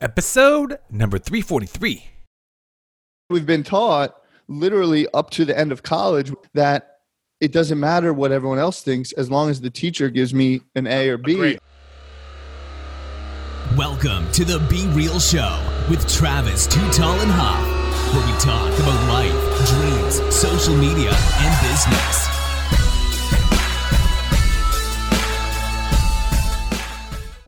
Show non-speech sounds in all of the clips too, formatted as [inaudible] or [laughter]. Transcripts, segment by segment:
episode number 343. We've been taught literally up to the end of college that it doesn't matter what everyone else thinks as long as the teacher gives me an A or B. Agreed. Welcome to the Be Real Show with Travis Too Tall and Huff, where we talk about life, dreams, social media, and business.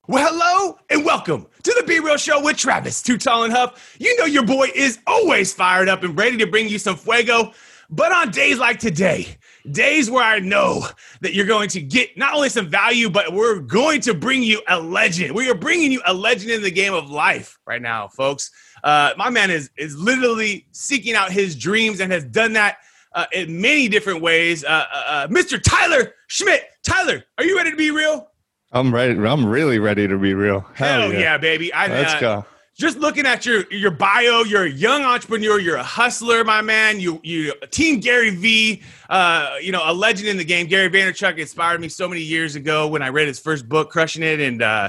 Well, hello and welcome to the Be Real Show with Travis, Too Tall and Huff. You know your boy is always fired up and ready to bring you some fuego. But on days like today, days where I know that you're going to get not only some value, but we're going to bring you a legend. We are bringing you a legend in the game of life right now, folks. Uh, my man is is literally seeking out his dreams and has done that uh, in many different ways. Uh, uh, uh, Mr. Tyler Schmidt. Tyler, are you ready to be real? I'm ready. I'm really ready to be real. Hell, yeah. baby! I, Let's uh, go. Just looking at your your bio, you're a young entrepreneur. You're a hustler, my man. You you Team Gary V. Uh, you know, a legend in the game. Gary Vaynerchuk inspired me so many years ago when I read his first book, Crushing It, and uh,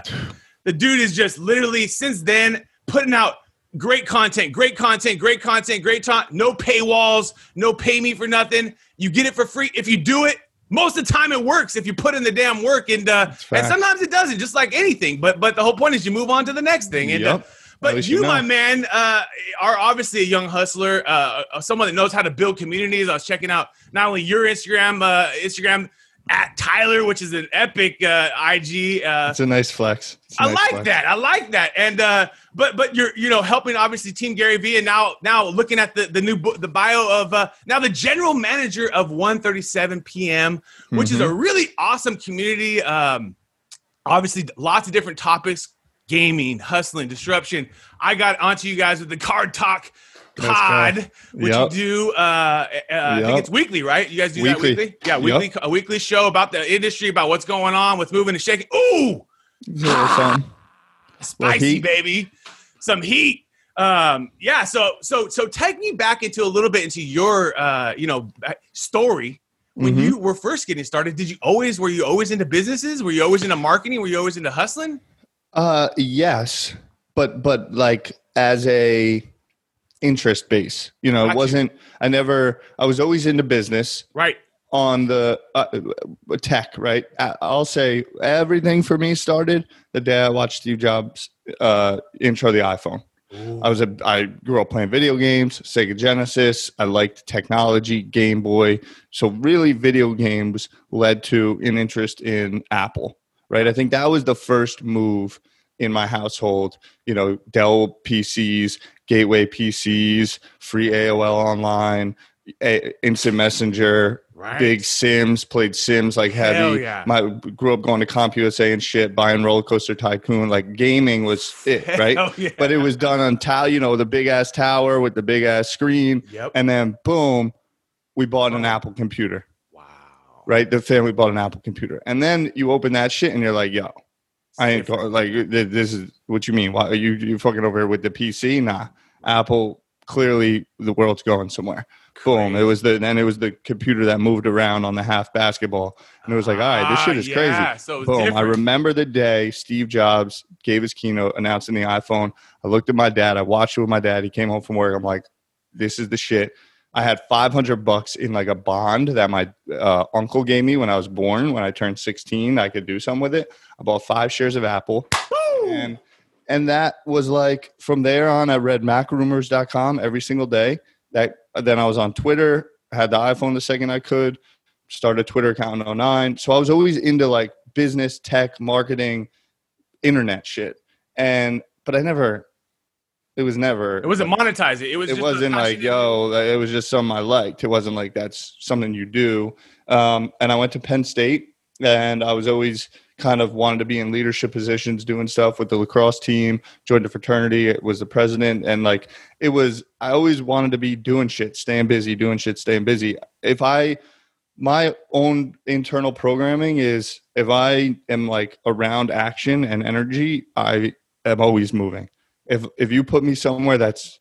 the dude is just literally since then putting out great content, great content, great content, great time. No paywalls, no pay me for nothing. You get it for free if you do it. Most of the time, it works if you put in the damn work, and uh, and sometimes it doesn't, just like anything. But but the whole point is you move on to the next thing. And uh, Yep. At but you, you know. my man, uh, are obviously a young hustler, uh, uh, someone that knows how to build communities. I was checking out not only your Instagram, uh, Instagram at Tyler, which is an epic uh, IG. Uh, It's a nice flex. A I nice like flex. that. I like that. And uh, but but you're you know helping obviously Team Gary Vee, and now now looking at the the new book, the bio of uh, now the general manager of 1:37 p.m., which is a Mm-hmm. really awesome community. Um, obviously, lots of different topics: gaming, hustling, disruption. I got onto you guys with the Card Talk pod, which Yep. you do. Uh, uh, I think it's weekly, right? You guys do Weekly. that weekly. Yeah, Yep. weekly. A weekly show about the industry, about what's going on with moving and shaking. Ooh It's a little something. spicy baby some heat um yeah so so so take me back into a little bit into your uh you know story when Mhm. you were first getting started did you always were you always into businesses were you always into marketing were you always into hustling Uh, yes, but but like as a interest base, you know, Gotcha. it wasn't. I never. I was always into business. right on the uh, uh, tech, right? I'll say everything for me started the day I watched Steve Jobs uh, intro the iPhone. I was a I grew up playing video games, Sega Genesis. I liked technology, Game Boy. So really, video games led to an interest in Apple, right? I think that was the first move in my household. You know, Dell PCs, Gateway PCs, free AOL online, a, Instant Messenger, right big Sims, played Sims like heavy. Hell yeah. My grew up going to CompUSA and shit, buying Roller Coaster Tycoon. Like gaming was it, [laughs] right? Yeah. But it was done on tile you know, the big ass tower with the big ass screen, yep and then boom, we bought an Oh. Apple computer. wow Right, the family bought an Apple computer, and then you open that shit, and you're like, "Yo, I ain't going like this is what you mean? Why are you you fucking over here with the PC? Nah, Apple clearly the world's going somewhere. Boom! It was the then it was the computer that moved around on the half basketball, and it was like, all right, this Ah, shit is yeah, crazy. so Boom! I remember the day Steve Jobs gave his keynote announcing the iPhone. I looked at my dad. I watched it with my dad. He came home from work. I'm like, this is the shit. I had 500 bucks in like a bond that my uh, uncle gave me when I was born. When I turned 16, I could do something with it. I bought five shares of Apple, Woo! and and that was like from there on. I read MacRumors.com every single day. That then I was on Twitter. Had the iPhone the second I could. Started a Twitter account in 09. So I was always into like business, tech, marketing, internet shit. And but I never. It was never. it wasn't monetize it it was it wasn't like yo it was just something i liked it wasn't like that's something you do um, and i went to penn state and i was always kind of wanted to be in leadership positions doing stuff with the lacrosse team joined a fraternity it was the president and like it was i always wanted to be doing shit staying busy doing shit staying busy if i my own internal programming is if i am like around action and energy i am always moving if if you put me somewhere that's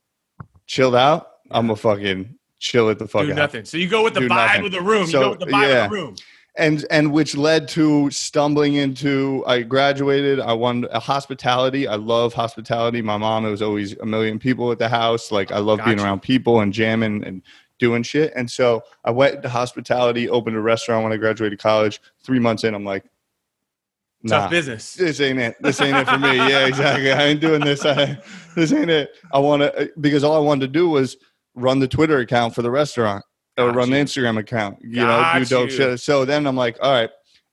chilled out, I'm a fucking chill it the fuck do out. nothing so you go with the Do vibe nothing. of the room you So, go with the vibe yeah. of the room and and which led to stumbling into I graduated. I won a hospitality. I love hospitality. My mom, it was always a million people at the house. Like I love being around people and jamming and doing shit. And so I went to hospitality, opened a restaurant when I graduated college. Three months in, I'm like, Tough business. this ain't it. This ain't it for me. Yeah, [laughs] exactly. I ain't doing this. I, this ain't it. I want to uh, because all I wanted to do was run the Twitter account for the restaurant or Got run the. Instagram account. You Got know, do dope you. shit. So then I'm like, all right,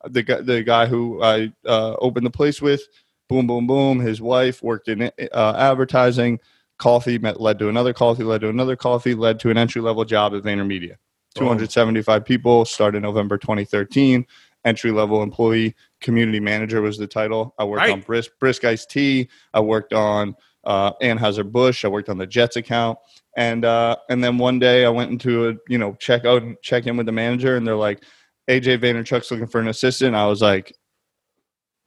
the guy, the guy who I uh, opened the place with, boom, boom, boom. His wife worked in uh, advertising. Coffee met, led to another coffee, led to another coffee, led to an entry level job at VaynerMedia. Boom. 275 people, started November 2013. Entry level employee, community manager was the title. I worked Right. on Brisk, Brisk Iced Tea. I worked on uh, Anheuser Busch. I worked on the Jets account, and uh, and then one day I went into a you know check out and check in with the manager, and they're like, AJ Vaynerchuk's looking for an assistant. I was like,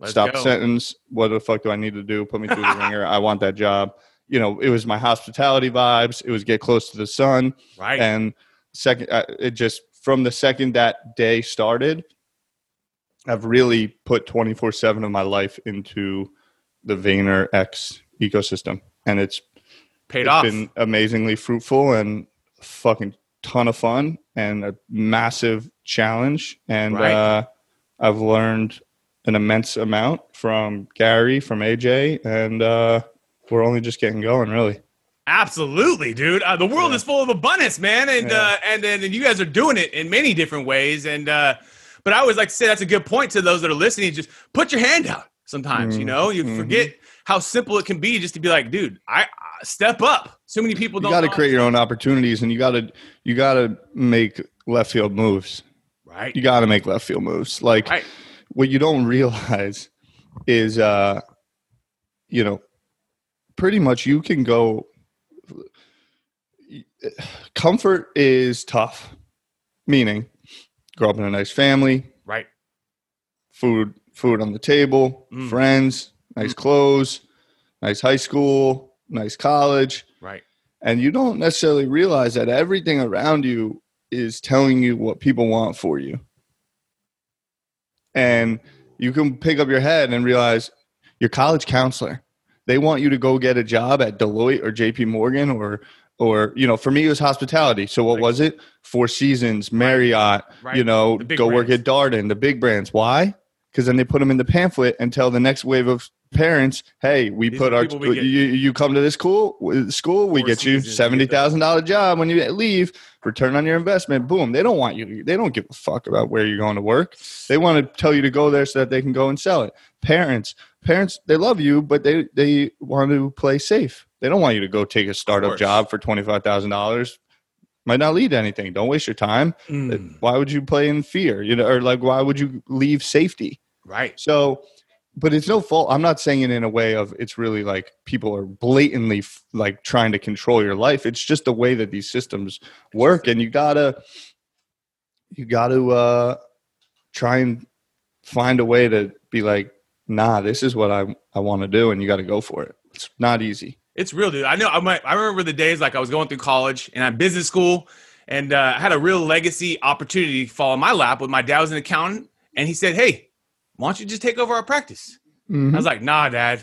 Let's stop go. sentence. What the fuck do I need to do? Put me through the [laughs] ringer. I want that job. You know, it was my hospitality vibes. It was get close to the sun Right. and second uh, it just from the second that day started i've really put 24-7 of my life into the VaynerX ecosystem and it's, Paid it's off. been amazingly fruitful and fucking ton of fun and a massive challenge and Right. uh, i've learned an immense amount from gary from aj and uh, we're only just getting going really Absolutely, dude. Uh, the world Yeah. is full of abundance, man, and Yeah. uh, and then and you guys are doing it in many different ways. And uh, but I always like to say that's a good point to those that are listening. Just put your hand out. Sometimes you Mhm. know you forget how simple it can be just to be like, dude, I, I step up. So many people don't. You got to create your own opportunities and you got to you got to make left field moves right. you got to make left field moves like Right. what you don't [laughs] realize is uh you know pretty much you can go comfort is tough meaning grow up in a nice family Right. food food on the table Mm. friends nice clothes nice high school nice college. Right. and you don't necessarily realize that everything around you is telling you what people want for you. And you can pick up your head and realize your college counselor they want you to go get a job at deloitte or jp morgan or or you know for me it was hospitality. So what Right. was it? Four seasons marriott Right. you know go work at darden the big brands. Why? Because then they put them in the pamphlet and tell the next wave of parents hey we These put our we you, you come to this school school we get you get the- $70000 job when you leave return on your investment boom they don't want you they don't give a fuck about where you're going to work. They want to tell you to go there so that they can go and sell it. Parents parents they love you but they they want to play safe. They don't want you to go take a startup job for $25000 might not lead to anything. Don't waste your time. Mm. why would you play in fear you know or like why would you leave safety? Right. so, but it's no fault. I'm not saying it in a way of it's really like people are blatantly f- like trying to control your life. It's just the way that these systems work, and you gotta, you gotta uh, try and find a way to be like, nah, this is what I I want to do, and you got to go for it. It's not easy. It's real, dude. I know. I, might, I remember the days like I was going through college and I'm business school, and uh, I had a real legacy opportunity fall in my lap. With my dad was an accountant, and he said, "Hey, why don't you just take over our practice?" Mm-hmm. I was like, "Nah, dad,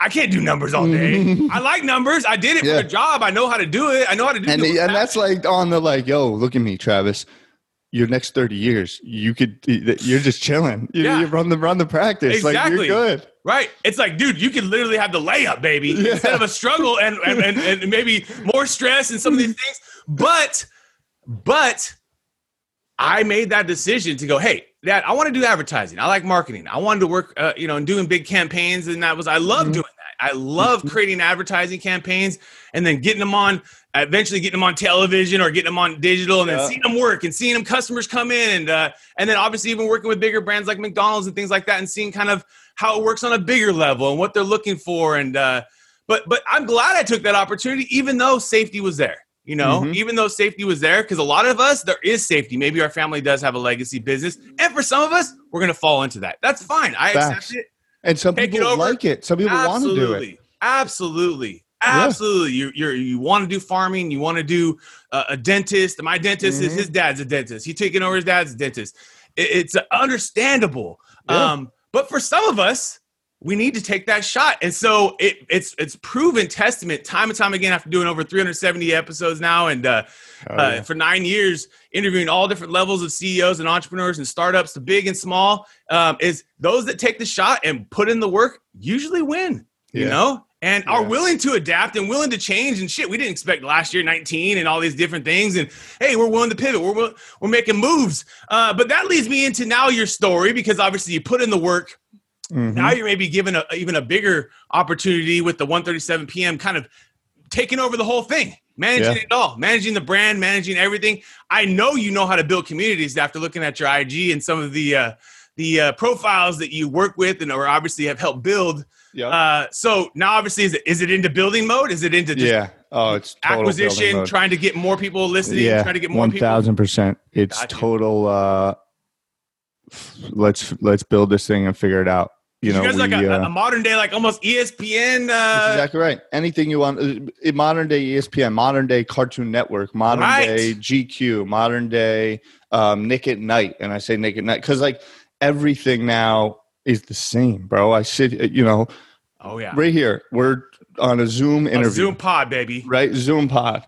I can't do numbers all day. I like numbers. I did it Yeah. for a job. I know how to do it. I know how to do and it." and that's like on the like, yo, look at me, Travis. Your next thirty years, you could you're just chilling. You, Yeah. you run the run the practice, like Exactly. you're good. Right. It's like, dude, you can literally have the layup, baby, Yeah. instead of a struggle and, and, and, and maybe more stress and some of these [laughs] things. But, but I made that decision to go, hey, dad, I want to do advertising. I like marketing. I wanted to work, uh, you know, and doing big campaigns. And that was, I love Mhm. doing that. I love creating advertising campaigns and then getting them on, eventually getting them on television or getting them on digital and then seeing them work and seeing them customers come in. And, uh, and then obviously even working with bigger brands like McDonald's and things like that and seeing kind of how it works on a bigger level and what they're looking for. And, uh, but, but I'm glad I took that opportunity, even though safety was there. You know, Mhm. even though safety was there, because a lot of us, there is safety. Maybe our family does have a legacy business. And for some of us, we're going to fall into that. That's fine. I Facts. accept it. And some Take people over. like it. Some people want to do it. Absolutely. Absolutely. Absolutely. You you're, you want to do farming. You want to do uh, a dentist. My dentist is Mhm. his dad's a dentist. He taking over his dad's dentist. It- it's understandable. Yeah. Um, but for some of us, we need to take that shot. And so it, it's it's proven testament time and time again after doing over 370 episodes now and uh, Oh, uh, for nine years interviewing all different levels of CEOs and entrepreneurs and startups, to big and small, um, is those that take the shot and put in the work usually win. You know, and are Yeah. willing to adapt and willing to change and shit. We didn't expect last year 19 and all these different things. And hey, we're willing to pivot. We're we're making moves. Uh, but that leads me into now your story because obviously you put in the work. Mhm. Now you're maybe given a, even a bigger opportunity with the 1:37 p.m. kind of taking over the whole thing, managing Yeah. it all, managing the brand, managing everything. I know you know how to build communities after looking at your IG and some of the uh, the uh, profiles that you work with and or obviously have helped build. Yep. Uh, so now obviously is it is it into building mode? Is it into just yeah. Oh, it's total acquisition, trying to get more people listening, yeah, trying to get more one people? thousand percent. It's Gotcha. total. uh Let's let's build this thing and figure it out. You You, guys are like a, uh, a modern day, like almost ESPN. Uh, exactly right. Anything you want, uh, modern day ESPN, modern day Cartoon Network, modern Right. day GQ, modern day um, Nick at Night, and I say Nick at Night because like everything now is the same, bro. I sit, uh, you know, oh yeah, right here. We're on a Zoom A interview, Zoom pod, baby. right? Zoom pod.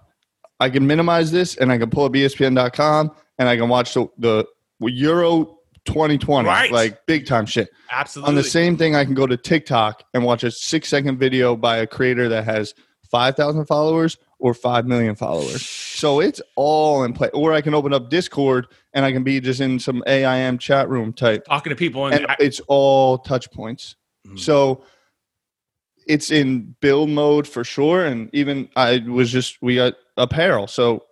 I can minimize this, and I can pull up ESPN.com, and I can watch the, the Euro 2020, Right. like big time shit. Absolutely. On the same thing, I can go to TikTok and watch a six second video by a creator that has 5,000 followers or 5 million followers. So it's all in play. Or I can open up Discord and I can be just in some AIM chat room type. Talking to people and, And it's all touch points. Mhm. So it's in build mode for sure. And even I was just, we got apparel. So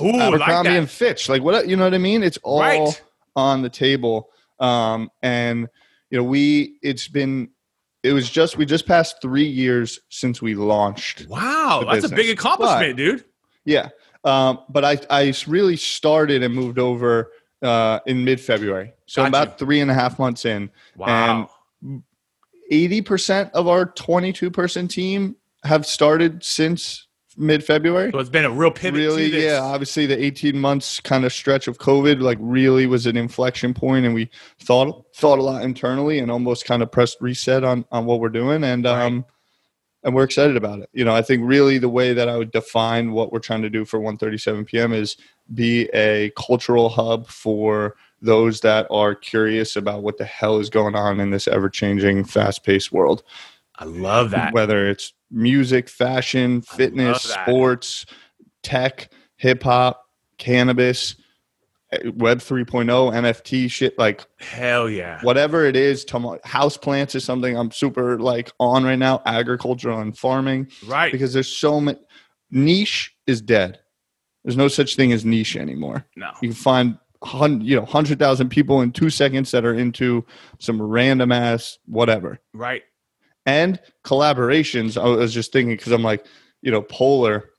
Ooh, like Abercrombie that. and Fitch, like what, you know what I mean? It's all Right. On the table. Um, and you know, we it's been it was just we just passed three years since we launched. Wow, that's a big accomplishment, dude. Yeah. Um, but I I really started and moved over uh, in mid February. So Gotcha. about three and a half months in. Wow. Eighty percent of our twenty two person team have started since mid February. so it's been a real pivot. really to this. yeah obviously the 18 months kind of stretch of covid like really was an inflection point and we thought thought a lot internally and almost kind of pressed reset on on what we're doing and um and we're excited about it you know i think really the way that i would define what we're trying to do for 137 p.m is be a cultural hub for those that are curious about what the hell is going on in this ever-changing fast-paced world I love that. whether it's music, fashion, fitness, sports, tech, hip hop, cannabis, Web 3.0, NFT shit, like Hell yeah. whatever it is. Tom- house plants is something I'm super like on right now. Agriculture and farming Right. because there's so many. Niche is dead. There's no such thing as niche anymore. no. You can find hun- you know hundred thousand people in two seconds that are into some random ass whatever Right. And collaborations. I was just thinking because I'm like, you know, Polar,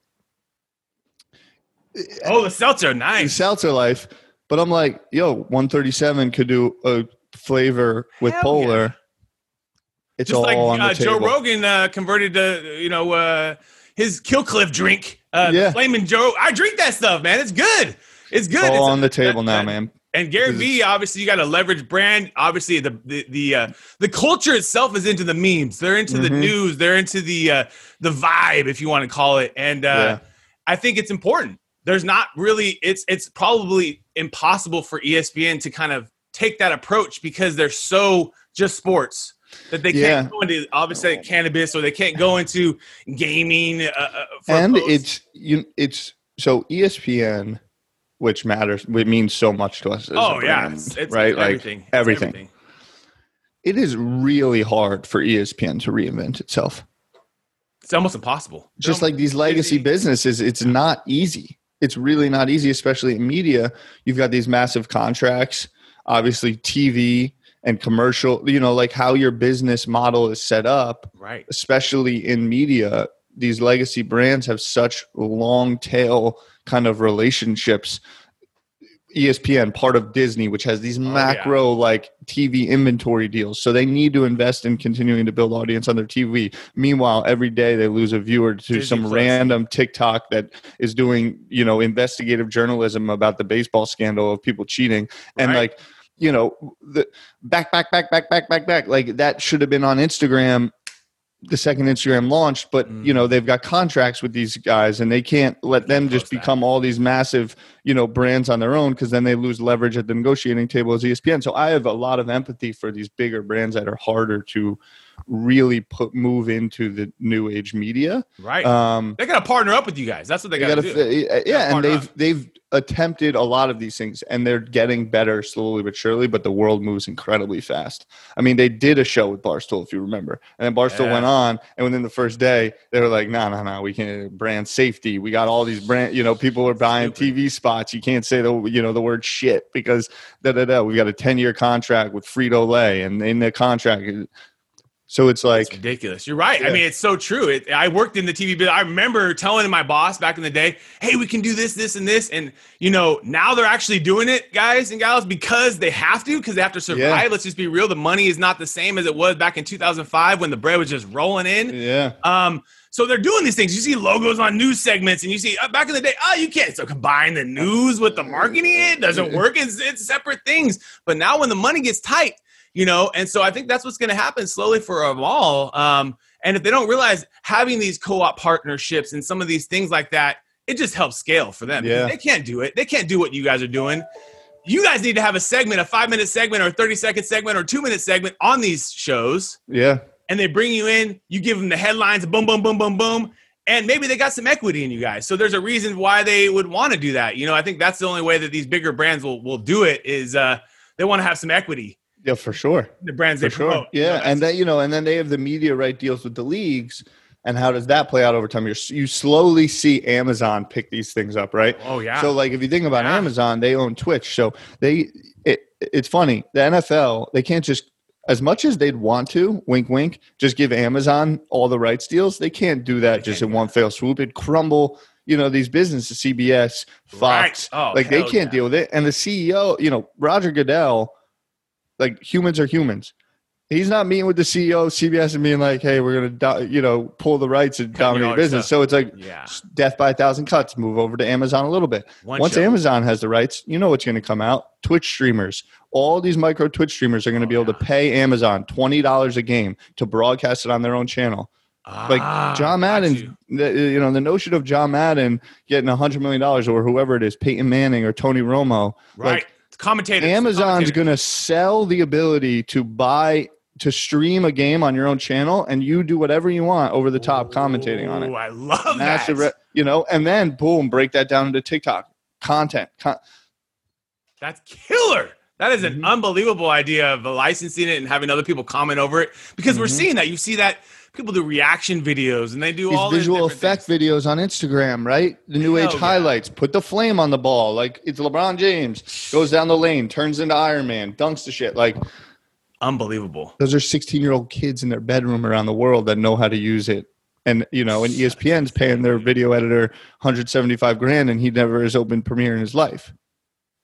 Oh, the seltzer, nice. Seltzer Life, but I'm like, yo, 137 could do a flavor with Hell Polar. yeah. It's Just all like on the uh, Joe. Rogan uh, converted to you know uh, his Killcliff drink. Uh, Yeah. Flaming Joe. I drink that stuff, man. It's good. It's good. It's all It's- on the table that- now, that- man. And Gary Because Vee, obviously, you got to leverage brand. Obviously, the the the uh, the culture itself is into the memes. They're into the Mhm. news. They're into the uh, the vibe, if you want to call it. And uh, Yeah. I think it's important. There's not really. It's it's probably impossible for ESPN to kind of take that approach because they're so just sports that they Yeah. can't go into obviously cannabis or they can't go into gaming. Uh, uh, for And posts. it's you. It's so ESPN, which matters. It means so much to us. Oh yeah, it's, it's right. Like everything. Everything. it is really hard for ESPN to reinvent itself. It's almost impossible. just like these legacy busy. businesses it's not easy it's really not easy especially in media you've got these massive contracts obviously tv and commercial you know like how your business model is set up right. especially in media these legacy brands have such long tail kind of relationships espn part of disney which has these Oh, yeah. macro like tv inventory deals so they need to invest in continuing to build audience on their tv meanwhile every day they lose a viewer to Disney some Plus. random tiktok that is doing you know investigative journalism about the baseball scandal of people cheating and Right. like you know, the back, back, back, back, back, back, back. Like that should have been on Instagram the second Instagram launched, but you know they've got contracts with these guys, and they can't let them just post that. become all these massive you know brands on their own because then they lose leverage at the negotiating table as ESPN. So I have a lot of empathy for these bigger brands that are harder to really put move into the new age media. Right. Um, they got to partner up with you guys. That's what they they got to do. yeah, and they've up. they've attempted a lot of these things, and they're getting better slowly but surely. But the world moves incredibly fast. I mean, they did a show with Barstool, if you remember, and then Barstool Yeah. went on, and within the first day, they were like, "No, no, no, we can brand safety. We got all these brand. You know, people are buying Stupid. TV spots. You can't say the you know the word shit because da da da. We got a ten year contract with Frito Lay, and in the contract." So it's like, ridiculous. You're right. I mean, it's so true. It, I worked in the TV business. I remember telling my boss back in the day, "Hey, we can do this, this, and this." And you know, now they're actually doing it, guys and gals, because they have to, because they have to survive. Yeah. Let's just be real. The money is not the same as it was back in 2005 when the bread was just rolling in. yeah. Um, so they're doing these things. You see logos on news segments, and you see uh, back in the day, oh, you can't so combine the news with the marketing. It doesn't work. It's it's separate things. But now when the money gets tight, you know, and so I think that's what's going to happen slowly for them all. Um, and if they don't realize having these co-op partnerships and some of these things like that, it just helps scale for them. Yeah. They can't do it. They can't do what you guys are doing. You guys need to have a segment, a five minute segment, or a 30 second segment, or two minute segment on these shows Yeah. and they bring you in, you give them the headlines, boom, boom, boom, boom, boom, and maybe they got some equity in you guys. So there's a reason why they would want to do that. You know, I think that's the only way that these bigger brands will will do it is uh, they want to have some equity. Yeah, for sure. The brands they For sure. promote. You know, Yeah, and then you know, and then they have the media right deals with the leagues. And how does that play out over time? You're, you slowly see Amazon pick these things up, right? oh yeah, So, like, if you think about Yeah. Amazon, they own Twitch. So they, it, it's funny. The NFL, they can't just, as much as they'd want to, wink, wink, just give Amazon all the rights deals. They can't do that just in one fell swoop. It'd crumble. You know these businesses, CBS, Fox, Right. Oh, like they can't yeah. deal with it. And the CEO, you know, Roger Goodell, like humans are humans. He's not meeting with the CEO of CBS and being like, "Hey, we're gonna, do, you know, pull the rights and [laughs] dominate business." stuff. So it's like yeah, death by a thousand cuts. Move over to Amazon a little bit. One Once show. Amazon has the rights, you know what's going to come out. Twitch streamers, all these micro Twitch streamers are going to Oh, be able yeah. to pay Amazon twenty dollars a game to broadcast it on their own channel. Like Ah, John Madden, you. the, you know, the notion of John Madden getting a hundred million dollars or whoever it is, Peyton Manning or Tony Romo, right? like Commentators. Amazon's going to sell the ability to buy to stream a game on your own channel, and you do whatever you want over the top commentating on it Ooh, I love that. re- you know, and then boom, break that down into TikTok content. Con- That's killer. That is an Mhm. unbelievable idea of licensing it and having other people comment over it because we're Mhm. seeing that. You see that people do reaction videos and they do these all visual effect things. videos on Instagram, right? The new age yeah. highlights. Put the flame on the ball, like it's LeBron James goes down the lane, turns into Iron Man, dunks the shit. Like Unbelievable. those are sixteen year old kids in their bedroom around the world that know how to use it. And you know, and ESPN's paying their video editor 175 grand, and he never has opened Premiere in his life.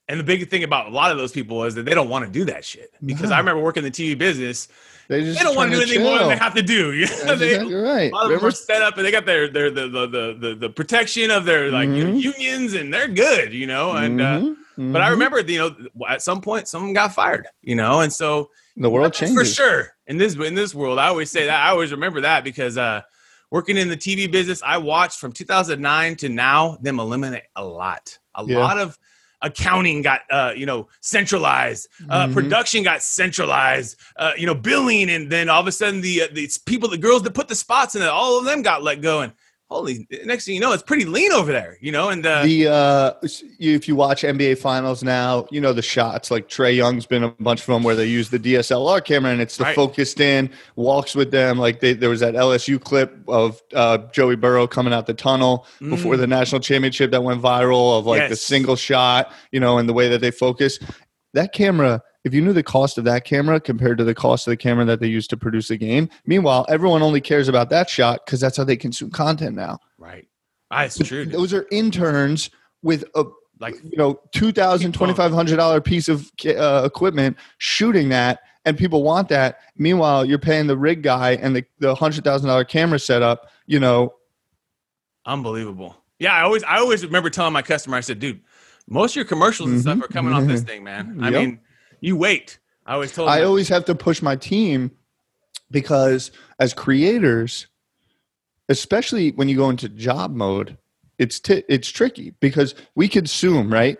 And the big thing about a lot of those people is that they don't want to do that shit because No. I remember working in the TV business. They just They don't want to do anything more than they have to do. You know, they, exactly right. a lot of them are set up and they got their their the the the, the, the protection of their like you know, Mhm. unions and they're good, you know. And uh, Mhm, but I mhm. remember, you know, at some point someone got fired, you know, and so the world changes for sure. In this in this world, I always say that. I always remember that because uh, working in the TV business, I watched from 2009 to now them eliminate a lot. A Yeah. lot of accounting got uh, you know centralized, uh, Mhm. production got centralized, uh, you know billing, and then all of a sudden the uh, the people, the girls that put the spots in it, all of them got let go. And holy, next thing you know, it's pretty lean over there, you know. And uh, the uh you- if you watch NBA finals now, you know the shots like Trae Young's been a bunch of them where they use the DSLR camera and it's the Right. focused in, walks with them. Like they, there was that LSU clip of uh, Joey Burrow coming out the tunnel before Mm. the national championship that went viral of like the single shot, you know, and the way that they focus. That camera, if you knew the cost of that camera compared to the cost of the camera that they use to produce the game, meanwhile, everyone only cares about that shot because that's how they consume content now. right, that's true. Those are interns with a Like you know two thousand twenty five hundred dollar piece of uh, equipment shooting that and people want that meanwhile you're paying the rig guy and the, the hundred thousand dollar camera setup you know Unbelievable. Yeah, I always I always remember telling my customer, I said, dude, most of your commercials and stuff Mhm. are coming off this thing, man. I Yep. mean, You wait. I always told. I them, always have to push my team because as creators, especially when you go into job mode, it's t- it's tricky because we consume right.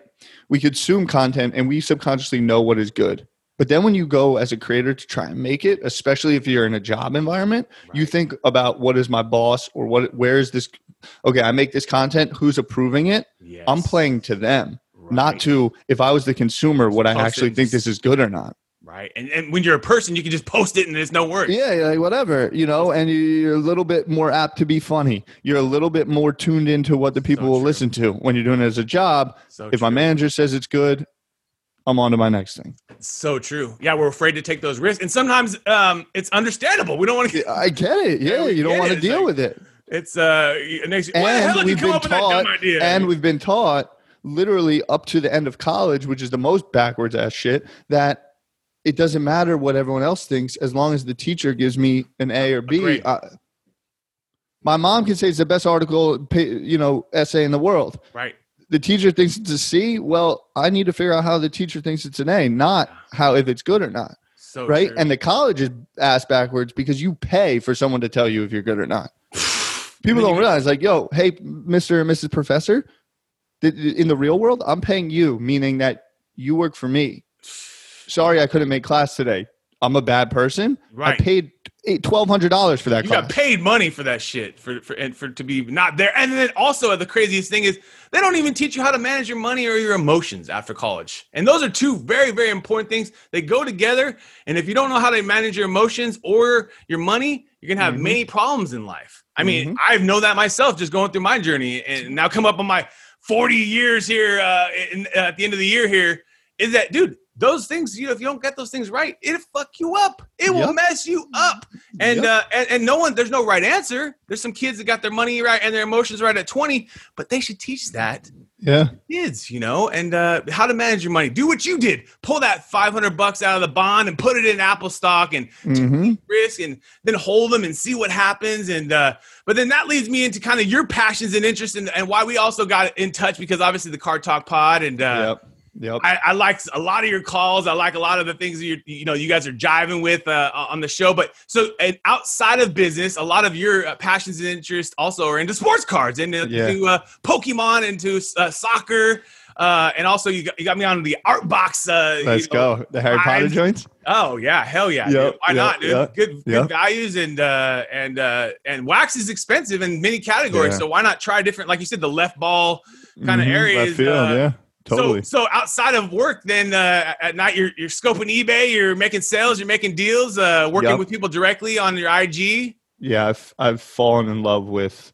We consume content and we subconsciously know what is good. But then when you go as a creator to try and make it, especially if you're in a job environment, you think about what is my boss or what where is this okay, I make this content, who's approving it? Yes. I'm playing to them, not to if I was the consumer, would I actually think this is good or not? right. And and when you're a person, you can just post it and there's no words. Yeah, like whatever, you know, and you're a little bit more apt to be funny. You're a little bit more tuned into what the people So will true. listen to when you're doing it as a job. So if my manager says it's good, I'm on to my next thing. So true. Yeah, we're afraid to take those risks, and sometimes um, it's understandable. We don't want to. Yeah, I get it. Yeah, Yeah, you don't want to deal like- with it. It's uh, next. Why the hell And we've come been up with that taught, and we've been taught literally up to the end of college, which is the most backwards ass shit, that it doesn't matter what everyone else thinks as long as the teacher gives me an A or B. My mom can say it's the best article, you know, essay in the world. right. The teacher thinks it's a C. Well, I need to figure out how the teacher thinks it's an A, not how if it's good or not, So right? true. And the college is ass backwards because you pay for someone to tell you if you're good or not. [sighs] People don't realize, like, yo, hey, Mr. and Mrs. Professor, in the real world, I'm paying you, meaning that you work for me. Sorry, I couldn't make class today. I'm a bad person. Right. I paid $1,200 for that you class. got paid money for that shit for for and for to be not there. And then also the craziest thing is they don't even teach you how to manage your money or your emotions after college. And those are two very very important things. They go together. And if you don't know how to manage your emotions or your money, you're gonna have Mhm. many problems in life. I mean, Mhm. I know that myself just going through my journey and now come up on my 40 years here uh, in, at the end of the year here is that dude those things you know if you don't get those things right it'll fuck you up. It will mess you up. And Yep. uh and, and no one there's no right answer. There's some kids that got their money right and their emotions right at 20 but they should teach that yeah. kids you know and uh how to manage your money do what you did pull that 500 bucks out of the bond and put it in apple stock and hmm risk and then hold them and see what happens and uh but then that leads me into kind of your passions and interests and, and why we also got in touch because obviously the car talk pod and uh yep. Yep. I, I like a lot of your calls. I like a lot of the things you you know you guys are jiving with uh, on the show. But so and outside of business, a lot of your uh, passions and interests also are into sports cards, into Yeah. into, uh, Pokemon, into uh, soccer, uh, and also you got, you got me on the art box. Uh, Let's know. go. The Harry Potter joints. Oh yeah, hell yeah! Yep. Why yep, not, dude? yep, Good, good values and uh, and uh, and wax is expensive in many categories. Yeah. So why not try different? Like you said, the left ball kind of Mhm. areas. Left field, uh, yeah. Totally. so, so outside of work, then uh, at night you're you're scoping eBay, you're making sales, you're making deals, uh, working Yep. with people directly on your IG. yeah I've, I've fallen in love with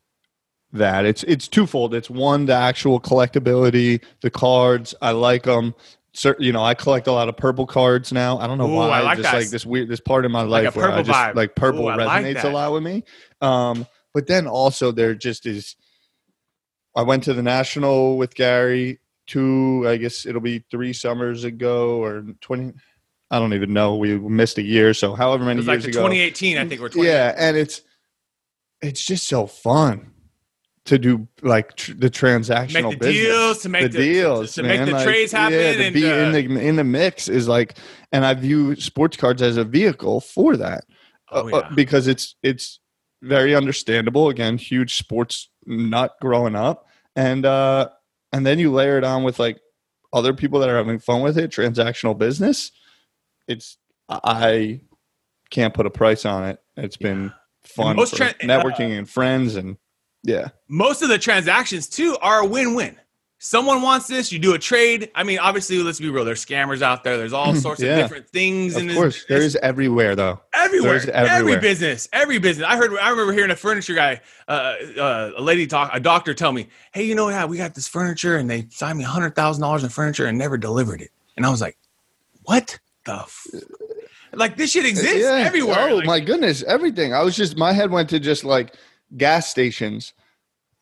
that it's it's twofold it's one the actual collectability the cards i like them Cer- you know i collect a lot of purple cards now i don't know Ooh, why I like just that. like this weird this part of my Like life where i just vibe. like purple Ooh, I like resonates a lot with me um but then also there just is i went to the national with gary two i guess it'll be three summers ago or 20 i don't even know we missed a year so however many like years the ago 2018, I think we're 20. yeah, and it's it's just so fun to do like tr- the to transactional make the business. deals, to make the, the, deals, to, man. make the Like, trades happen, Yeah, to and be uh, in the in the mix is like, and I view sports cards as a vehicle for that oh, uh, uh, yeah. because it's it's very understandable. Again, huge sports nut growing up, and uh and then you layer it on with like other people that are having fun with it, transactional business. It's I can't put a price on it. It's been fun most tran- networking and friends and yeah. most of the transactions too are a win-win. Someone wants this, you do a trade. I mean, obviously, let's be real. There's scammers out there. There's all sorts Yeah. of different things. Of in this course, there is everywhere though. everywhere, There's every business, every business. I heard. I remember hearing a furniture guy, uh, uh, a lady talk, a doctor tell me, "Hey, you know, yeah, we got this furniture, and they signed me hundred thousand dollars in furniture and never delivered it." And I was like, "What the?" F-? Like this shit exists Yeah. everywhere. Oh Like, my goodness, everything. I was just my head went to just like gas stations.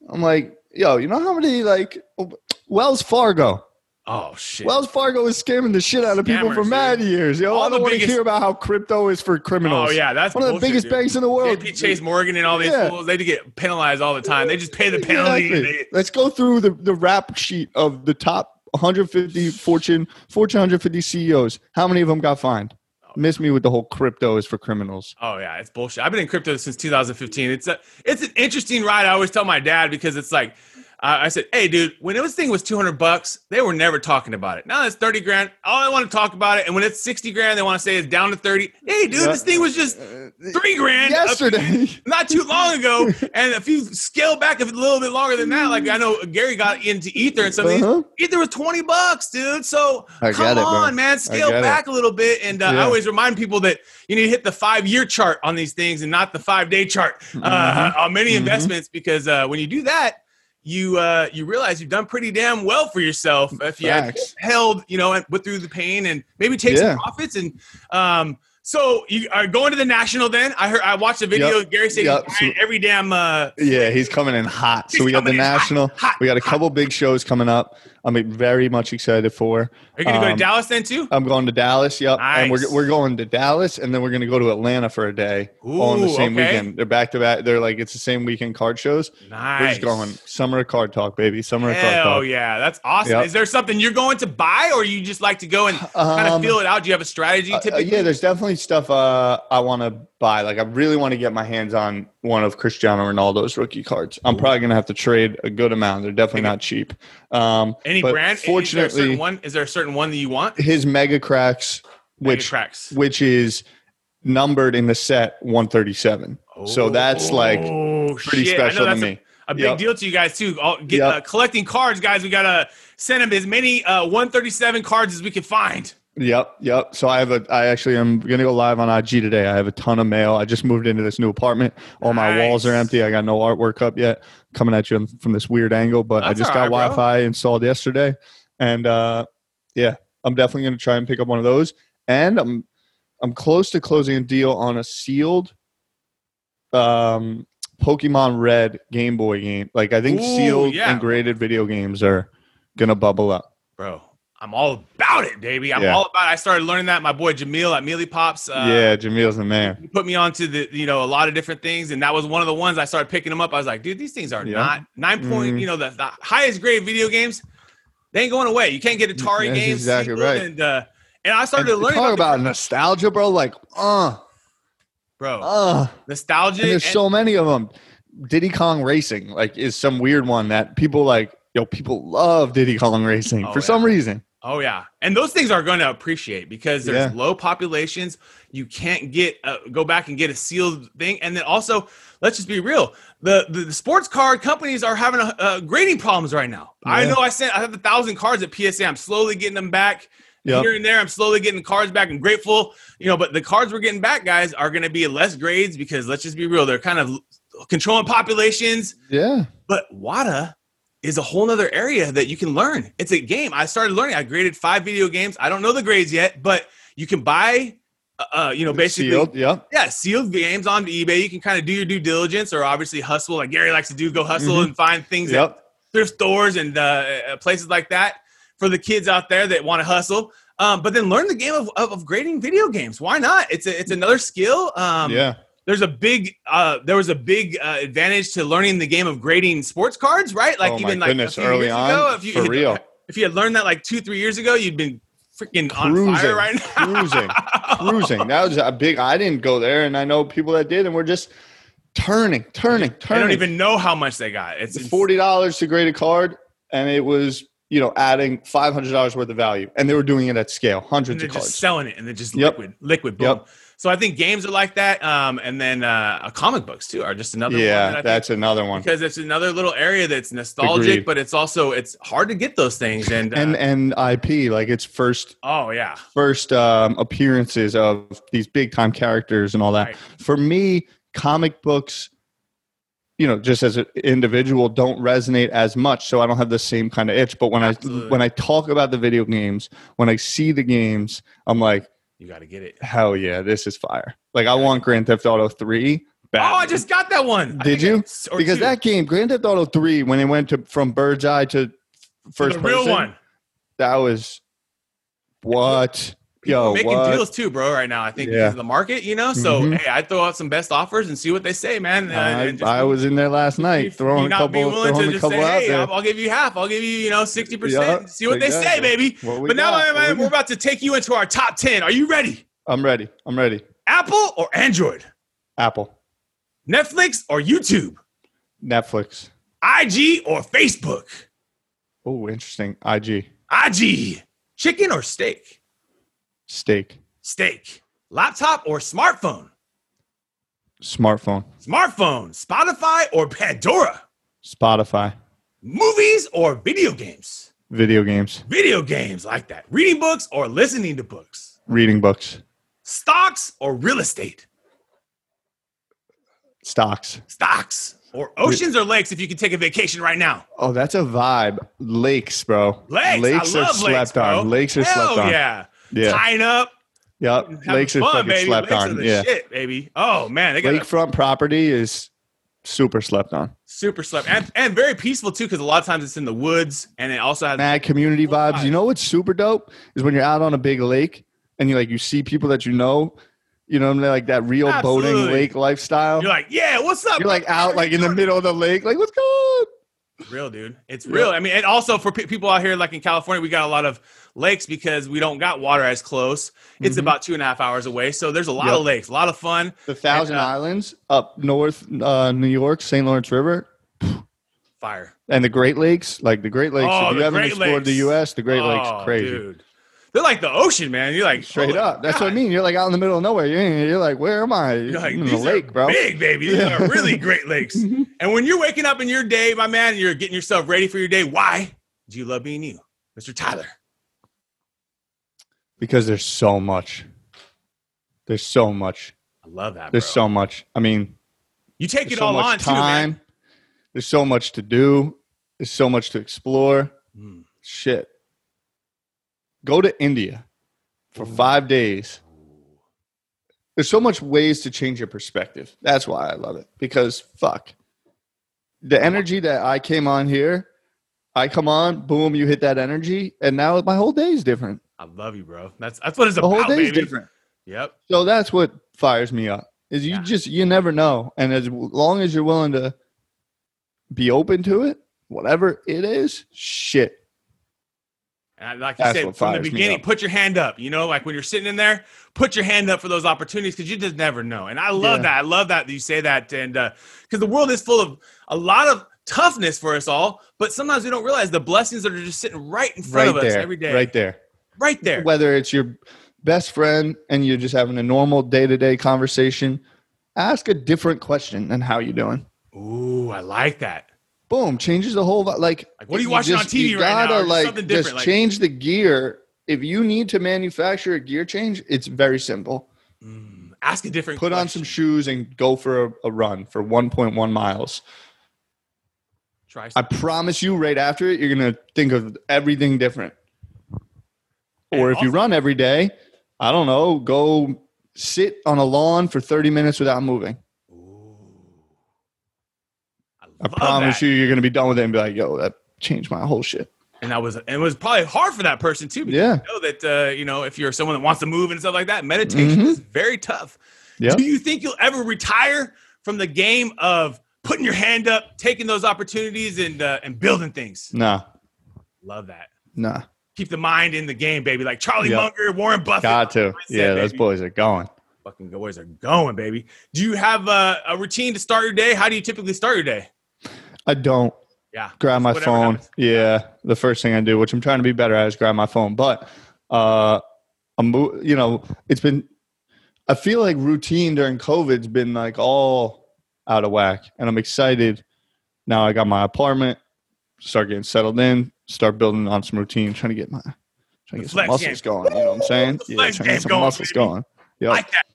I'm like, yo, you know how many like Wells Fargo? oh shit. Wells Fargo is scamming the shit out of people for mad dude. years. Yo, All I don't want to hear about how crypto is for criminals. Oh yeah, that's one of the biggest dude. banks in the world. JP Chase Morgan and all these Yeah. fools, they get penalized all the time. They just pay the penalty. Exactly. [laughs] They- Let's go through the, the rap sheet of the top 150 Fortune Fortune 150 CEOs. How many of them got fined? Oh, Miss me with the whole crypto is for criminals. Oh yeah, it's bullshit. I've been in crypto since 2015. It's a it's an interesting ride. I always tell my dad because it's like uh, I said, "Hey, dude, when this thing was 200 bucks, they were never talking about it. Now it's 30 grand. All I want to talk about it, and when it's 60 grand, they want to say it's down to 30. Hey, dude, Yeah. this thing was just three grand Yesterday. [laughs] not too long ago. [laughs] and if you scale back a little bit longer than that, like I know Gary got into Ether and some Uh-huh. Ether was 20 bucks, dude. So I come get it, bro. on, man, scale get it. back a little bit. And uh, I always remind people that you need to hit the five year chart on these things and not the five day chart uh, on many Mhm. investments because uh, when you do that, you uh, you realize you've done pretty damn well for yourself if you held, you know, and put through the pain and maybe take Yeah. some profits. And um, so you are going to the national. Then I heard I watched the video. Yep. Gary said Yep. buying every damn. Uh, Yeah, he's coming in hot. So we got the in hot, national. hot, we got a hot. couple big shows coming up. I'm very much excited for. are you going to go to Um, Dallas then too? I'm going to Dallas. Yep, and we're we're going to Dallas, and then we're going to go to Atlanta for a day Ooh. on the same okay. weekend. They're back to back. They're like it's the same weekend card shows. Nice. We're just going summer of card talk, baby. Summer of card Hell talk. yeah, that's awesome. Yep. Is there something you're going to buy, or you just like to go and kind of Um, feel it out? Do you have a strategy Uh, uh, typically? yeah, there's definitely stuff uh, I want to buy. Like I really want to get my hands on one of Cristiano Ronaldo's rookie cards. I'm probably going to have to trade a good amount. They're definitely not cheap. Um, Any but brand? Is there a certain Fortunately, one? Is there a certain one that you want? his mega cracks, which cracks. which is numbered in the set 137. So that's like Oh, pretty shit. Special to that's a- me. A big Yep. deal to you guys too. All, get, Yep. uh, collecting cards, guys. We gotta send them as many uh, 137 cards as we can find. Yep, yep. So I have a. I actually am gonna go live on IG today. I have a ton of mail. I just moved into this new apartment. All my walls are empty. I got no artwork up yet. Coming at you from this weird angle, but I just got right. Wi-Fi installed yesterday, and uh, yeah, I'm definitely gonna try and pick up one of those. And I'm I'm close to closing a deal on a sealed, um, Pokemon Red Game Boy game. Like I think Ooh, sealed yeah. and graded video games are gonna bubble up. Bro, I'm all about it, baby. I'm Yeah. all about it. I started learning that. My boy Jamil at Mealy Pops. Uh, yeah, Jamil's the man. he put me onto the you know a lot of different things and that was one of the ones i started picking them up i was like dude these things are Yeah. not nine point Mhm. you know the, the highest grade video games they ain't going away you can't get atari That's games exactly right. and uh and i started And learning talk about, about nostalgia, bro. Like, uh, bro uh, nostalgia and there's and- so many of them. Diddy Kong Racing, like, is some weird one that people like. Yo, people love Diddy Kong Racing Oh, for yeah. some reason. Oh yeah. And those things are going to appreciate because there's Yeah. low populations. You can't get uh, go back and get a sealed thing. And then also let's just be real the the, the sports card companies are having a, uh, grading problems right now. I know i sent i have a thousand cards at psa i'm slowly getting them back Yep. here and there. I'm slowly getting cards back. I'm grateful you know but the cards we're getting back guys are going to be less grades because let's just be real they're kind of controlling populations. Yeah, but WATA is a whole nother area that you can learn it's a game i started learning i graded five video games i don't know the grades yet but you can buy uh, you know basically sealed. Yep. yeah, sealed games on eBay. You can kind of do your due diligence, or obviously hustle, like Gary likes to do. Go hustle Mhm. and find things at Yep. thrift stores and uh, uh, places like that for the kids out there that want to hustle. Um, but then learn the game of, of, of grading video games. Why not? It's a, it's another skill. Um, yeah. There's a big uh, there was a big uh, advantage to learning the game of grading sports cards, right? Like Oh even like goodness, early years on, ago, if you for if, real. if you had learned that like two three years ago, you'd been freaking on Cruising. fire right now. Cruising. Cruising. That was a big. I didn't go there, and I know people that did, and we're just turning, turning, turning. I don't even know how much they got. It's It's forty dollars to grade a card, and it was you know adding five hundred dollars worth of value, and they were doing it at scale, hundreds of just cards. selling it and they're just Yep. liquid, liquid, boom. Yep. So I think games are like that, um, and then uh, comic books too are just another. that yeah, think- that's another one. because it's another little area that's nostalgic, Agreed. but it's also it's hard to get those things. And, uh, And and IP like its first oh yeah, first um, appearances of these big time characters and all that. Right. For me, comic books, you know, just as an individual, don't resonate as much. So I don't have the same kind of itch. But when Absolutely. I when I talk about the video games, when I see the games, I'm like, you got to get it. hell yeah, this is fire. Like I want Grand Theft Auto three. Oh, I just got that one. Did you? because two. that game, Grand Theft Auto three, when it went to from bird's eye to first the real one. that was what Yo, making what? deals too, bro. Right now, I think Yeah. the market, you know. So Mhm. hey, I throw out some best offers and see what they say, man. I, just- I was in there last night throwing you a not be couple, willing throwing to a just couple say, hey, there. I'll, give you half. I'll give you, you know, sixty percent. See what they say, baby. What But now, What we we're got? about to take you into our top ten. Are you ready? I'm ready. I'm ready. Apple or Android? Apple, Netflix or YouTube? Netflix. IG or Facebook? Oh, interesting. IG, IG. Chicken or steak? Steak, Steak. Laptop or smartphone? smartphone, Smartphone. Spotify or Pandora? Spotify, Movies or video games? video games, Video games like that. Reading books or listening to books? reading books, Stocks or real estate? stocks. Stocks. Or oceans or lakes if you can take a vacation right now? Oh, that's a vibe. Lakes, bro. Lakes. Lakes I are love slept lakes, bro. on. Lakes are Hell slept on. yeah. Yeah. Tying up. Yep. Lakes are fun, fucking baby. slept lakes on. Yeah. shit, baby. Oh man, they got Lakefront property is super slept on. super slept and, and very peaceful too, because a lot of times it's in the woods and it also has Mad community What vibes. You know what's super dope is when you're out on a big lake and you like you see people that you know. You know, I'm mean? like that real boating lake lifestyle. You're like, yeah, what's up? You're like out like in the middle of the lake, like what's going on? real, dude. It's real. I mean, and also for pe- people out here, like in California, we got a lot of lakes because we don't got water as close. It's Mhm. about two and a half hours away, so there's a lot Yep. of lakes, a lot of fun. The Thousand And, uh, Islands up north, uh, New York, St. Lawrence River, Fire. and the Great Lakes. Like the Great Lakes. Oh, if you haven't Great explored the U.S., the Great Lakes, Oh, crazy. dude. They're like the ocean, man. You're like Straight up. That's what I mean. You're like out in the middle of nowhere. You're, you're like, where am I? You're like, I'm in these the lake, bro. big, baby. These Yeah. are really great [laughs] lakes. and when you're waking up in your day, my man, and you're getting yourself ready for your day, why do you love being you, Mr. Tyler? Because there's so much. There's so much. I love that. There's bro. so much. I mean, you take it so all much on too, man. There's so much to do. There's so much to explore. Mm. Shit. Go to India for five days. There's so much ways to change your perspective. That's why I love it. Because fuck. The energy that I came on here, I come on, boom, you hit that energy, and now my whole day is different. I love you, bro. That's that's what it's The about, whole day is baby. different. Yep. So that's what fires me up. Is you Yeah. just you never know, and as long as you're willing to be open to it, whatever it is, shit. And like you said from the beginning, put your hand up. You know, like when you're sitting in there, put your hand up for those opportunities because you just never know. And I love Yeah. that. I love that you say that. And uh, because the world is full of a lot of toughness for us all, but sometimes we don't realize the blessings that are just sitting right in front Right of us every day. right there. Right there. Whether it's your best friend and you're just having a normal day to day conversation, ask a different question than how you doing. Ooh, I like that. Boom, changes the whole like. Like, what are you watching on TV you right now? gotta, Or just like something just different, like- change the gear. If you need to manufacture a gear change, it's very simple. Mm, ask a different Put on some shoes and go for a, a run for 1.1 miles. Try I promise you, right after it, you're gonna think of everything different. Or if you run every day, I don't know, go sit on a lawn for 30 minutes without moving. Ooh. I, I promise that. you, you're gonna be done with it and be like, "Yo, that changed my whole shit." And that was and it was probably hard for that person too. Yeah. you know that uh, you know if you're someone that wants to move and stuff like that, meditation Mhm. is very tough. Yeah. Do you think you'll ever retire from the game of putting your hand up, taking those opportunities, and uh, and building things? Nah, Love that. nah, Keep the mind in the game, baby. Like Charlie Yep. Munger, Warren Buffett. got to. Yeah, those boys are going. fucking boys are going, baby. Do you have a, a routine to start your day? How do you typically start your day? I don't Yeah, grab my phone. happens. Yeah, the first thing I do, which I'm trying to be better at, is grab my phone. But uh, I'm, you know, it's been. I feel like routine during COVID's been like all out of whack, and I'm excited. Now I got my apartment, start getting settled in, start building on some routine, trying to get my, trying to get some muscles game. going. You know what I'm saying? The Yeah, trying to get some going, muscles baby. going. I like that.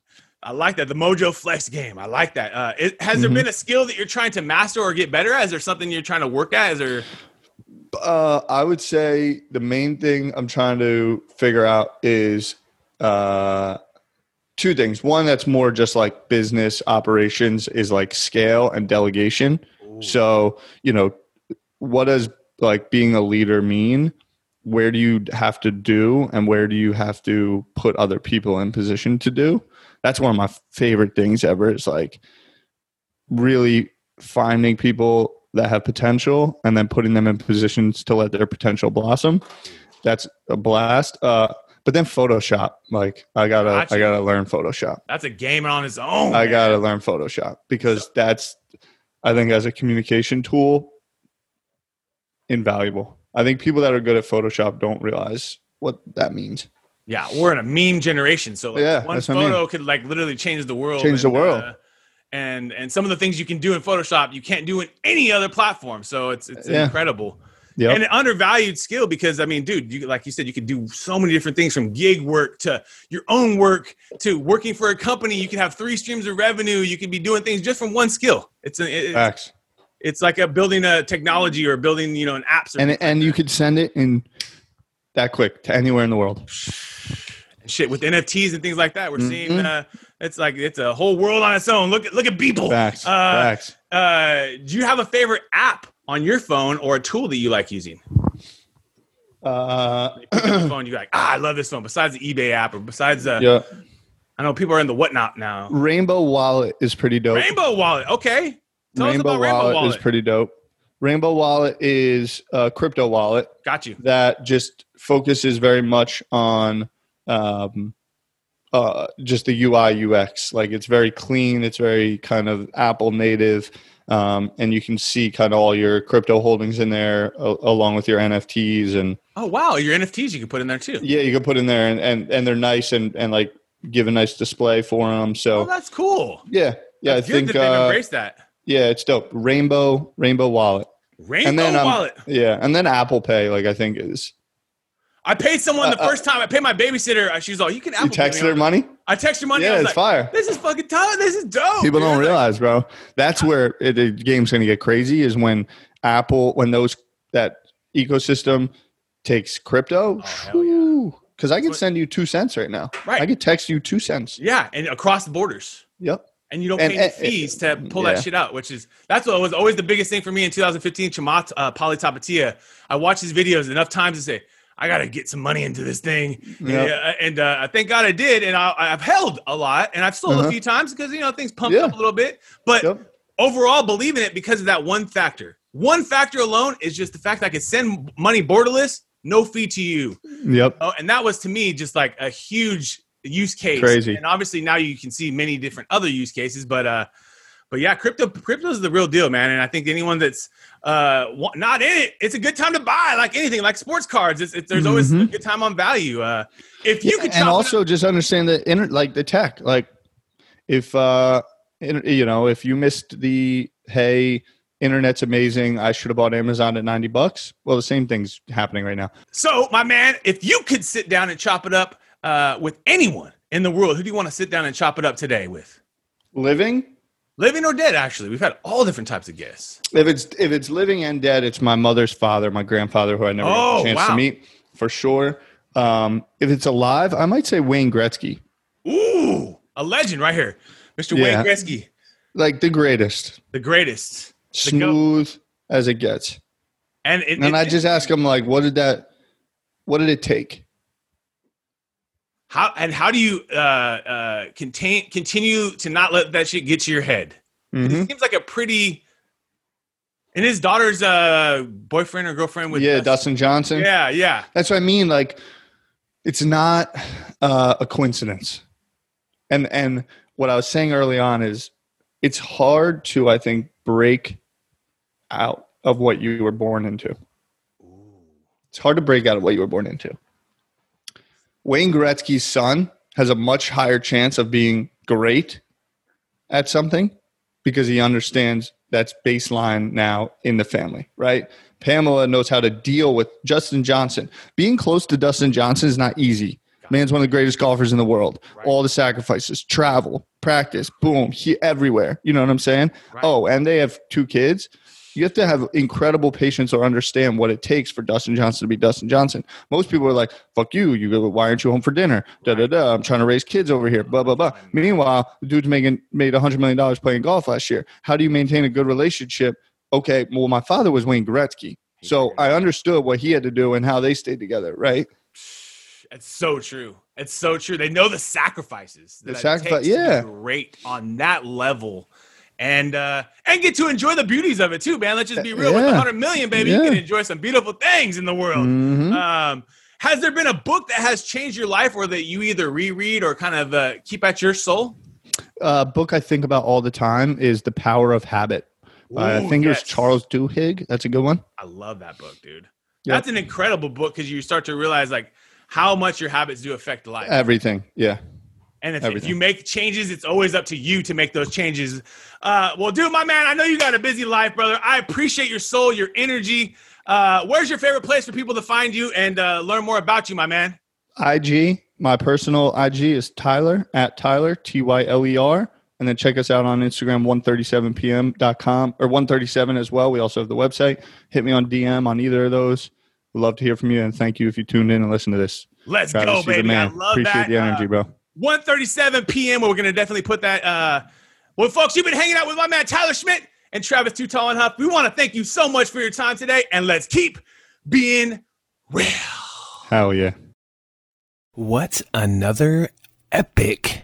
I like that. The Mojo Flex game. I like that. Uh, it, has there Mhm. been a skill that you're trying to master or get better at? Is there something you're trying to work at? Is there? Uh, I would say the main thing I'm trying to figure out is uh, two things. One that's more just like business operations is like scale and delegation. So, you know, what does like being a leader mean? where do you have to do and where do you have to put other people in position to do that's one of my favorite things ever It's like really finding people that have potential and then putting them in positions to let their potential blossom that's a blast uh, but then photoshop like i gotta Gotcha. i gotta learn photoshop That's a game on its own. i man. gotta learn photoshop because that's i think as a communication tool invaluable i think people that are good at photoshop don't realize what that means Yeah, we're in a meme generation, so like Yeah, one what I mean. photo could like literally change the world. Change the world. uh, and and some of the things you can do in Photoshop, you can't do in any other platform. So it's it's Yeah. incredible. Yep. And an undervalued skill because I mean, dude, you like you said, you can do so many different things from gig work to your own work to working for a company. You can have three streams of revenue. You can be doing things just from one skill. It's a, it's, Facts. It's like a building a technology or building you know an apps or and and you could send it in that quick to anywhere in the world shit with NFTs and things like that. We're seeing Mhm. uh, it's like it's a whole world on its own. Look at look at people. facts Uh, facts Uh, do you have a favorite app on your phone or a tool that you like using? uh You pick up the phone, you're like, ah, I love this phone. Besides the eBay app or besides the, yeah I know people are in the whatnot now. rainbow wallet is pretty dope Rainbow Wallet, okay. Tell us rainbow about Rainbow wallet, Wallet. is pretty dope rainbow wallet is a crypto wallet Got you. that just focuses very much on um, uh, just the UI UX. Like it's very clean. It's very kind of Apple native, um, and you can see kind of all your crypto holdings in there, a- along with your NFTs. And Oh wow, your NFTs you can put in there too. yeah, you can put in there, and and, and they're nice and and like give a nice display for them. Oh, So that's cool. yeah, yeah, That's I think that they've uh, embraced that. Yeah, it's dope. Rainbow Rainbow Wallet, Rainbow and then um, Wallet. yeah, and then Apple Pay. Like I think is I paid someone the uh, uh, first time I paid my babysitter. uh, She was like, "You can Apple you Pay text me her money. I text her money. I Yeah, was it's like, fire. This is fucking tough. This is dope. people don't realize bro that's where it, the game's going to get crazy is when apple when those that ecosystem takes crypto Oh, yeah. because i can send you two cents right now Right. i could text you two cents Yeah, and across the borders. yep And you don't And- pay any and- fees to pull yeah. that shit out, which is that's what was always the biggest thing for me in 2015. Chamath uh, Palihapitiya. I watched his videos enough times to say, I gotta get some money into this thing. Yep. Yeah, and uh, thank God I did, and I, I've held a lot, and I've sold a Uh-huh. few times because you know things pumped Yeah. up a little bit. But Yep. overall, believe in it because of that one factor. One factor alone is just the fact that I could send money borderless, no fee to you. yep Oh, and that was to me just like a huge use case. Crazy. And obviously now you can see many different other use cases, but uh, but yeah, crypto crypto is the real deal, man. And I think anyone that's uh not in it, it's a good time to buy. Like anything, like sports cards. It's, it's there's always a good time on value. Uh, if you Yeah, could and also up- just understand the inter- like the tech like if uh in- you know if you missed the hey internet's amazing i should have bought amazon at 90 bucks well the same thing's happening right now so my man, if you could sit down and chop it up uh, with anyone in the world, who do you want to sit down and chop it up today with? living Living or dead? Actually, we've had all different types of guests. If it's if it's living and dead, it's my mother's father, my grandfather, who I never Oh, got a chance wow. to meet for sure. Um, if it's alive, I might say Wayne Gretzky, Ooh, a legend right here, Mr. Yeah. Wayne Gretzky, like the greatest, the greatest. The smooth as it gets. And it, And it- I just ask him like, what did that? What did it take? How and how do you uh, uh, contain continue to not let that shit get to your head? Mhm. It seems like a pretty. And his daughter's uh, boyfriend or girlfriend with Yeah, Dustin- Dustin Johnson. Yeah, yeah. That's what I mean. Like, it's not uh, a coincidence. And and what I was saying early on is, it's hard to I think break out of what you were born into. It's hard to break out of what you were born into. Wayne Gretzky's son has a much higher chance of being great at something because he understands that's baseline now in the family, right? Pamela knows how to deal with Dustin Johnson. Being close to Dustin Johnson is not easy. Man's one of the greatest golfers in the world. Right. All the sacrifices, travel, practice, boom, he everywhere. You know what I'm saying? Right. Oh, and they have two kids. You have to have incredible patience or understand what it takes for Dustin Johnson to be Dustin Johnson. Most people are like, "Fuck you! You go. Why aren't you home for dinner?" Da da da. I'm trying to raise kids over here. Blah blah blah. Meanwhile, the dude's making made 100 million dollars playing golf last year. How do you maintain a good relationship? Okay, well, my father was Wayne Gretzky. So I understood what he had to do and how they stayed together, right? It's so true. It's so true. They know the sacrifices. The sacrifice- takes to be yeah. great on that level, and uh and get to enjoy the beauties of it too, man. Let's just be real. With Yeah. 100 million, baby, you can enjoy some beautiful things in the world. Mhm. Um, has there been a book that has changed your life, or that you either reread or kind of uh, keep at your soul? uh, book I think about all the time is The Power of Habit. Uh, I think it was. Charles Duhigg. That's a good one. I love that book, dude. Yep. That's an incredible book because you start to realize like how much your habits do affect life. Everything. Yeah. And if, if you make changes, it's always up to you to make those changes. Uh, well, dude, my man, I know you got a busy life, brother. I appreciate your soul, your energy. Uh, where's your favorite place for people to find you and uh, learn more about you, my man? IG, my personal IG is Tyler at Tyler, T Y L E R. And then check us out on Instagram, 137pm.com or 137 as well. We also have the website. Hit me on DM on either of those. We'd love to hear from you. And thank you if you tuned in and listened to this. Let's Travis, go, baby. I man. love Appreciate that. the energy, Uh, bro. 1:37 p.m. Where we're gonna definitely put that. Uh, well, folks, you've been hanging out with my man Tyler Schmidt and Travis Too Tall and Huff. We want to thank you so much for your time today, and let's keep being real. Hell yeah. What another epic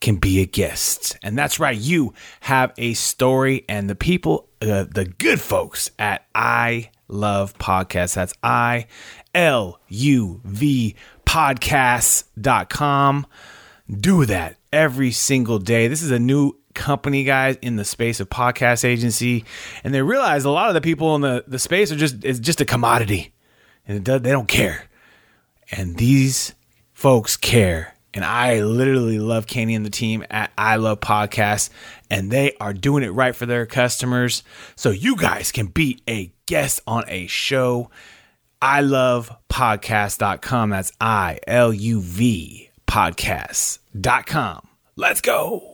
can be a guest. And that's right, you have a story, and the people, uh, the good folks at I Love Podcasts, that's I L U V podcasts.com, do that every single day. This is a new company, guys, in the space of podcast agency, and they realize a lot of the people in the, the space are just, it's just a commodity, and does, they don't care. And these folks care. And I literally love Kenny and the team at I Love Podcasts, and they are doing it right for their customers. So you guys can be a guest on a show. I love podcast.com. That's I L U V podcast.com. Let's go.